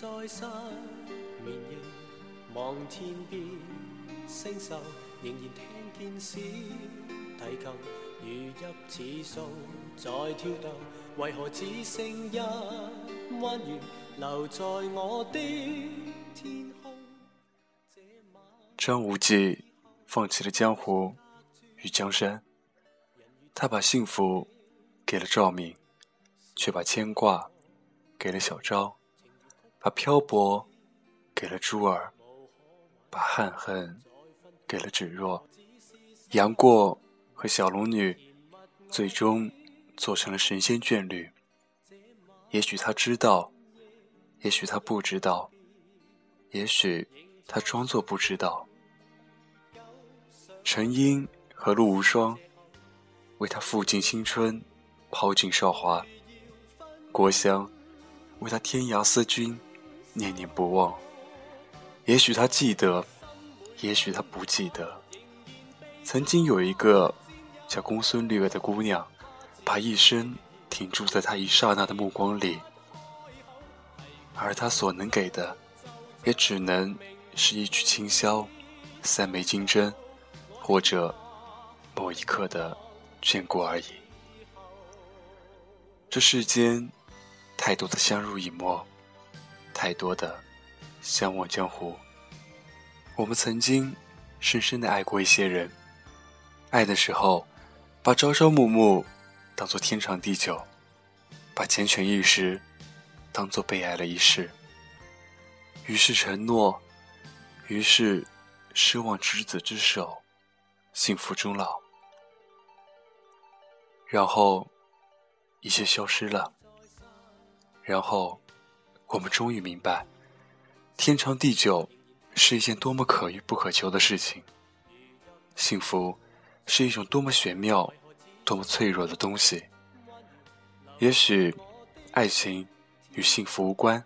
在失眠夜，望天边星宿，仍然听见小提琴如泣似诉，在跳动，为何只剩一弯月留在我的天空？张无忌放弃了江湖与江山，他把幸福给了赵敏，却把牵挂给了小昭，把漂泊给了珠儿，把憾恨给了芷若。杨过和小龙女最终做成了神仙眷侣。也许他知道，也许他不知道，也许他装作不知道。陈英和陆无双为他付尽青春，抛尽韶华；郭襄为他天涯思君，念念不忘。也许他记得，也许他不记得。曾经有一个叫公孙绿儿的姑娘，把一生停驻在他一刹那的目光里，而他所能给的，也只能是一曲清箫，三枚金针。或者某一刻的眷顾而已。这世间太多的相濡以沫，太多的相忘江湖。我们曾经深深的爱过一些人，爱的时候把朝朝暮暮当做天长地久，把缱绻一时当做被爱了一世。于是承诺，于是奢望执子之手。幸福终老，然后一切消失了。然后我们终于明白，天长地久是一件多么可遇不可求的事情。幸福是一种多么玄妙、多么脆弱的东西。也许爱情与幸福无关，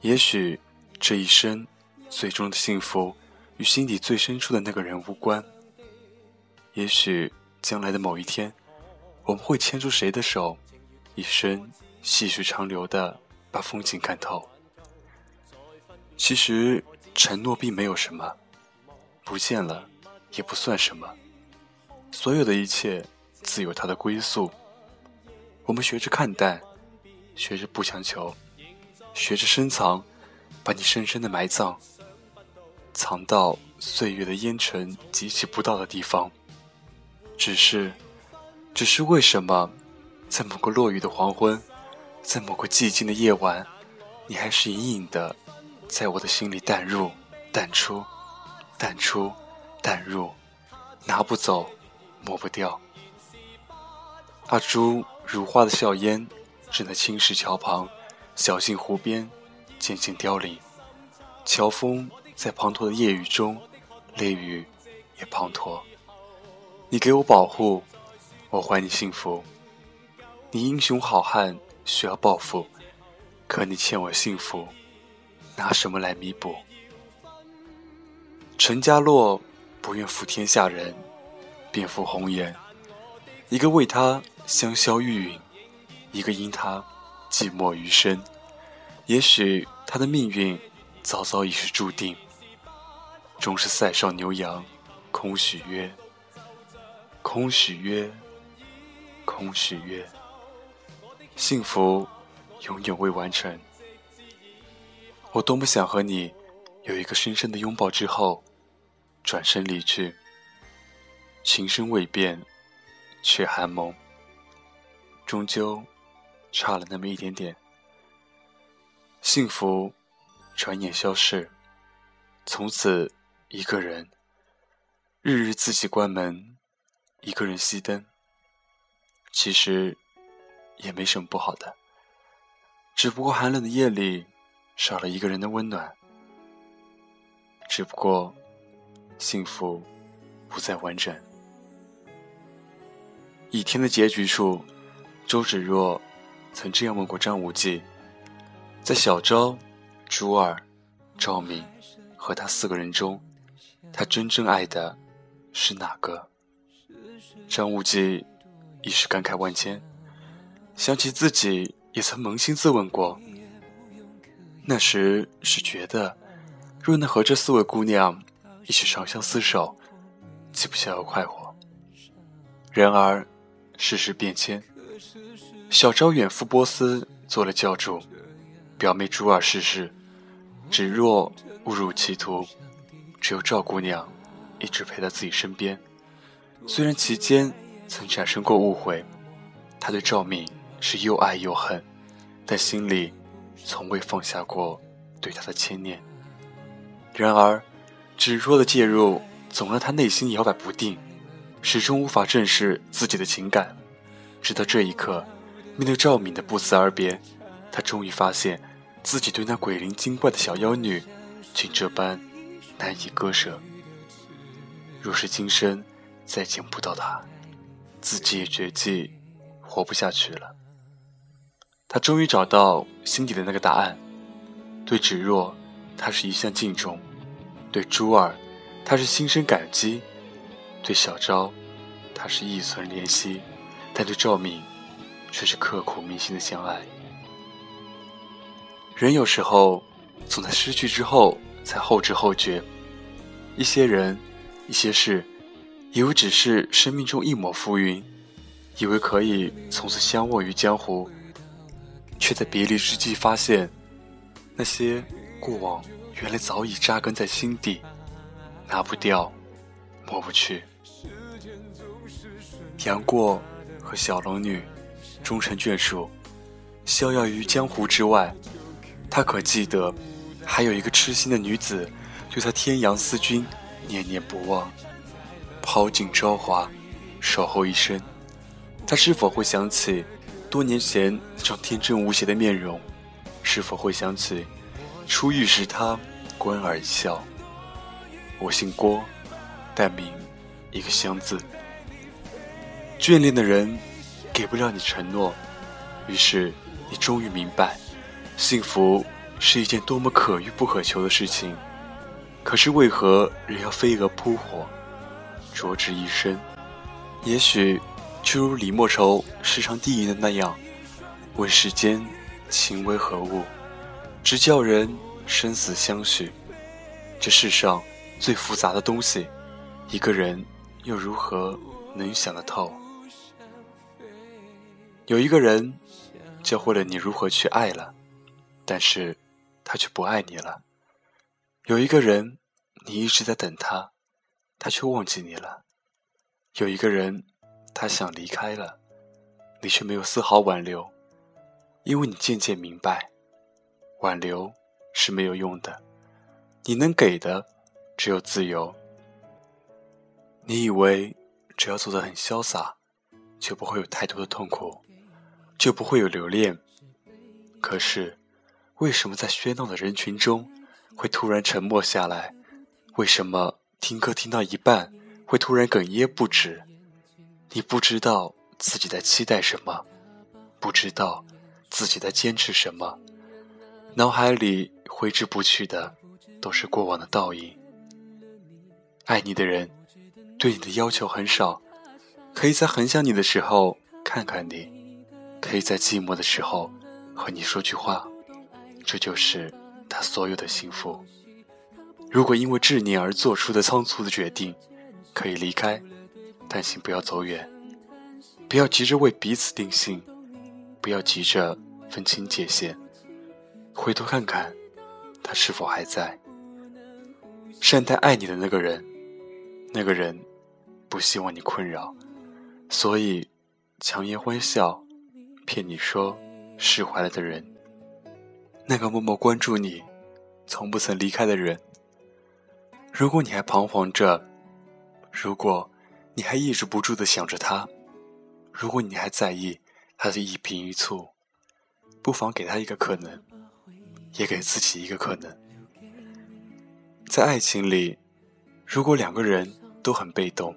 也许这一生最终的幸福与心底最深处的那个人无关。也许将来的某一天，我们会牵住谁的手，一生细水长流的把风景看透。其实承诺并没有什么，不见了也不算什么。所有的一切自有它的归宿。我们学着看淡，学着不强求，学着深藏，把你深深的埋葬，藏到岁月的烟尘及其不到的地方。只是，只是为什么，在某个落雨的黄昏，在某个寂静的夜晚，你还是隐隐的，在我的心里淡入、淡出、淡出、淡入，拿不走，抹不掉。阿朱如花的笑颜，正在青石桥旁、小径湖边渐渐凋零。乔峰在滂沱的夜雨中，泪雨也滂沱。你给我保护，我还你幸福。你英雄好汉需要报复，可你欠我幸福，拿什么来弥补？陈家洛不愿负天下人，便负红颜。一个为他香消玉殒，一个因他寂寞余生。也许他的命运早早已是注定，终是塞上牛羊，空许约。空许约，空许约，幸福永远未完成。我多么想和你有一个深深的拥抱之后，转身离去。情深未变，却寒盟，终究差了那么一点点。幸福转眼消逝，从此一个人，日日自己关门。一个人熄灯，其实也没什么不好的，只不过寒冷的夜里少了一个人的温暖，只不过幸福不再完整。倚天的结局处，周芷若曾这样问过张无忌：在小昭、珠儿、赵敏和他四个人中，他真正爱的是哪个？张无忌一时感慨万千，想起自己也曾扪心自问过：那时是觉得，若能和这四位姑娘一起长相厮守，岂不逍遥快活？然而，世事变迁，小昭远赴波斯做了教主，表妹珠儿逝世，芷若误入歧途，只有赵姑娘一直陪在自己身边。虽然其间曾产生过误会，他对赵敏是又爱又恨，但心里。从未放下过对他的牵念。然而，芷若的介入总让他内心摇摆不定，始终无法正视自己的情感。直到这一刻，面对赵敏的不辞而别，他终于发现自己对那鬼灵精怪的小妖女，竟这般难以割舍。若是今生再见不到她，自己也绝迹，活不下去了。他终于找到心底的那个答案。对芷若，他是一向敬重；对珠儿，他是心生感激；对小昭，他是一存怜惜；但对赵敏，却是刻骨铭心的相爱。人有时候总在失去之后才后知后觉，一些人，一些事，以为只是生命中一抹浮云，以为可以从此相忘于江湖。却在别离之际发现，那些过往原来早已扎根在心底，拿不掉，抹不去。杨过和小龙女终成眷属，逍遥于江湖之外。他可记得，还有一个痴心的女子，对他天阳思君，念念不忘，抛尽朝华，守候一生。他是否会想起？多年前那张天真无邪的面容，是否会想起初遇时他关儿一笑？我姓郭，但名一个香字。眷恋的人给不了你承诺，于是你终于明白，幸福是一件多么可遇不可求的事情。可是为何人要飞蛾扑火，灼之一生？也许。就如李莫愁时常低吟的那样：“问世间情为何物，直叫人生死相许。”这世上最复杂的东西，一个人又如何能想得透？有一个人教会了你如何去爱了，但是他却不爱你了；有一个人你一直在等他，他却忘记你了；有一个人。他想离开了，你却没有丝毫挽留，因为你渐渐明白，挽留是没有用的。你能给的只有自由。你以为只要做得很潇洒，就不会有太多的痛苦，就不会有留恋。可是，为什么在喧闹的人群中会突然沉默下来？为什么听歌听到一半会突然哽咽不止？你不知道自己在期待什么，不知道自己在坚持什么，脑海里挥之不去的都是过往的倒影。爱你的人对你的要求很少，可以在很想你的时候看看你，可以在寂寞的时候和你说句话，这就是他所有的幸福。如果因为执念而做出的仓促的决定，可以离开。但请不要走远，不要急着为彼此定性，不要急着分清界限，回头看看，他是否还在。善待爱你的那个人，那个人不希望你困扰，所以强颜欢笑，骗你说释怀了的人，那个默默关注你，从不曾离开的人。如果你还彷徨着，如果。你还抑制不住的想着他，如果你还在意他的一颦一蹙，不妨给他一个可能，也给自己一个可能。在爱情里，如果两个人都很被动，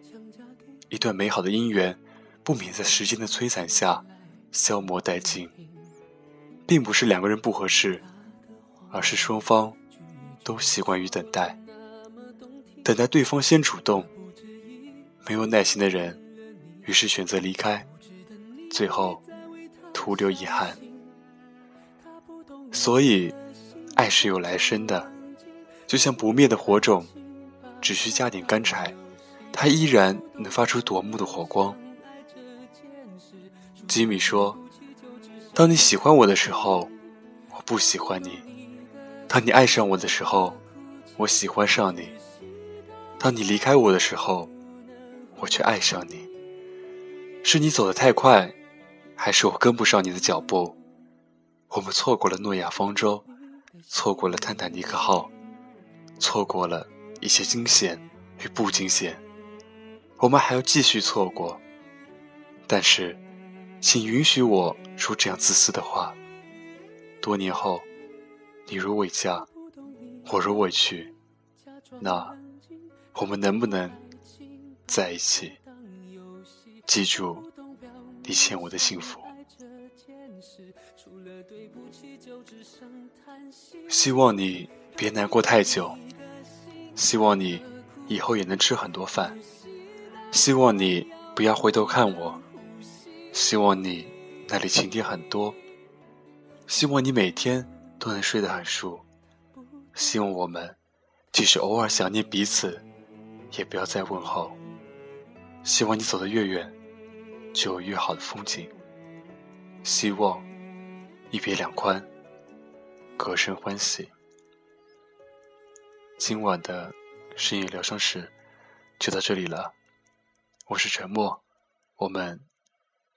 一段美好的姻缘不免在时间的摧残下消磨殆尽。并不是两个人不合适，而是双方都习惯于等待，等待对方先主动。没有耐心的人，于是选择离开，最后徒留遗憾。所以，爱是有来生的，就像不灭的火种，只需加点干柴，它依然能发出夺目的火光。吉米说：“当你喜欢我的时候，我不喜欢你；当你爱上我的时候，我喜欢上你；当你离开我的时候，我却爱上你。是你走得太快，还是我跟不上你的脚步？我们错过了诺亚方舟，错过了泰坦尼克号，错过了一些惊险与不惊险，我们还要继续错过。但是。”请允许我说这样自私的话。多年后，你如未嫁，我如未娶，那我们能不能在一起？记住，你欠我的幸福。希望你别难过太久，希望你以后也能吃很多饭，希望你不要回头看我。希望你那里晴天很多，希望你每天都能睡得很熟，希望我们即使偶尔想念彼此，也不要再问候。希望你走的越远，就有越好的风景。希望一别两宽，隔生欢喜。今晚的深夜疗伤室就到这里了，我是沉默，我们。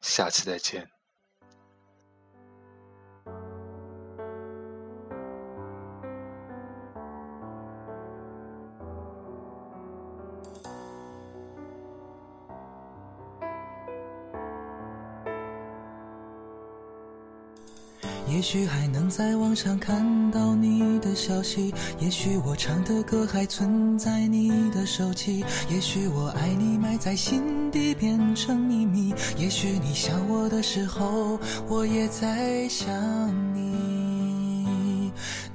下期再见。也许还能在网上看到你的消息，也许我唱的歌还存在你的手机，也许我爱你埋在心底变成秘密，也许你想我的时候，我也在想你。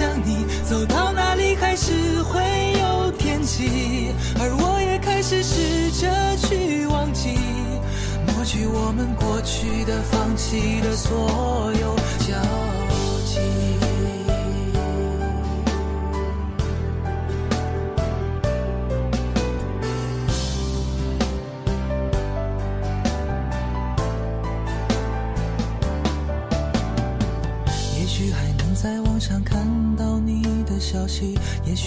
想你。走到哪里还是会有天气，而我也开始试着去忘记，抹去我们过去的、放弃的所有交。集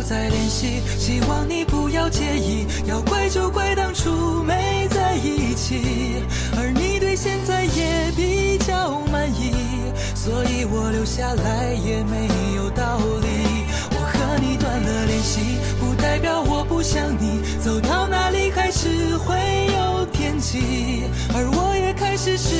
不再联系，希望你不要介意。要怪就怪当初没在一起，而你对现在也比较满意，所以我留下来也没有道理。我和你断了联系，不代表我不想你。走到哪里还是会有天际，而我也开始试。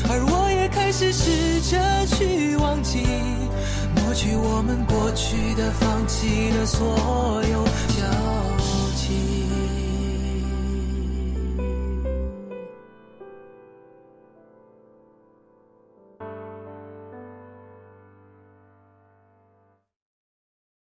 抹去我们过去的、放弃的所有。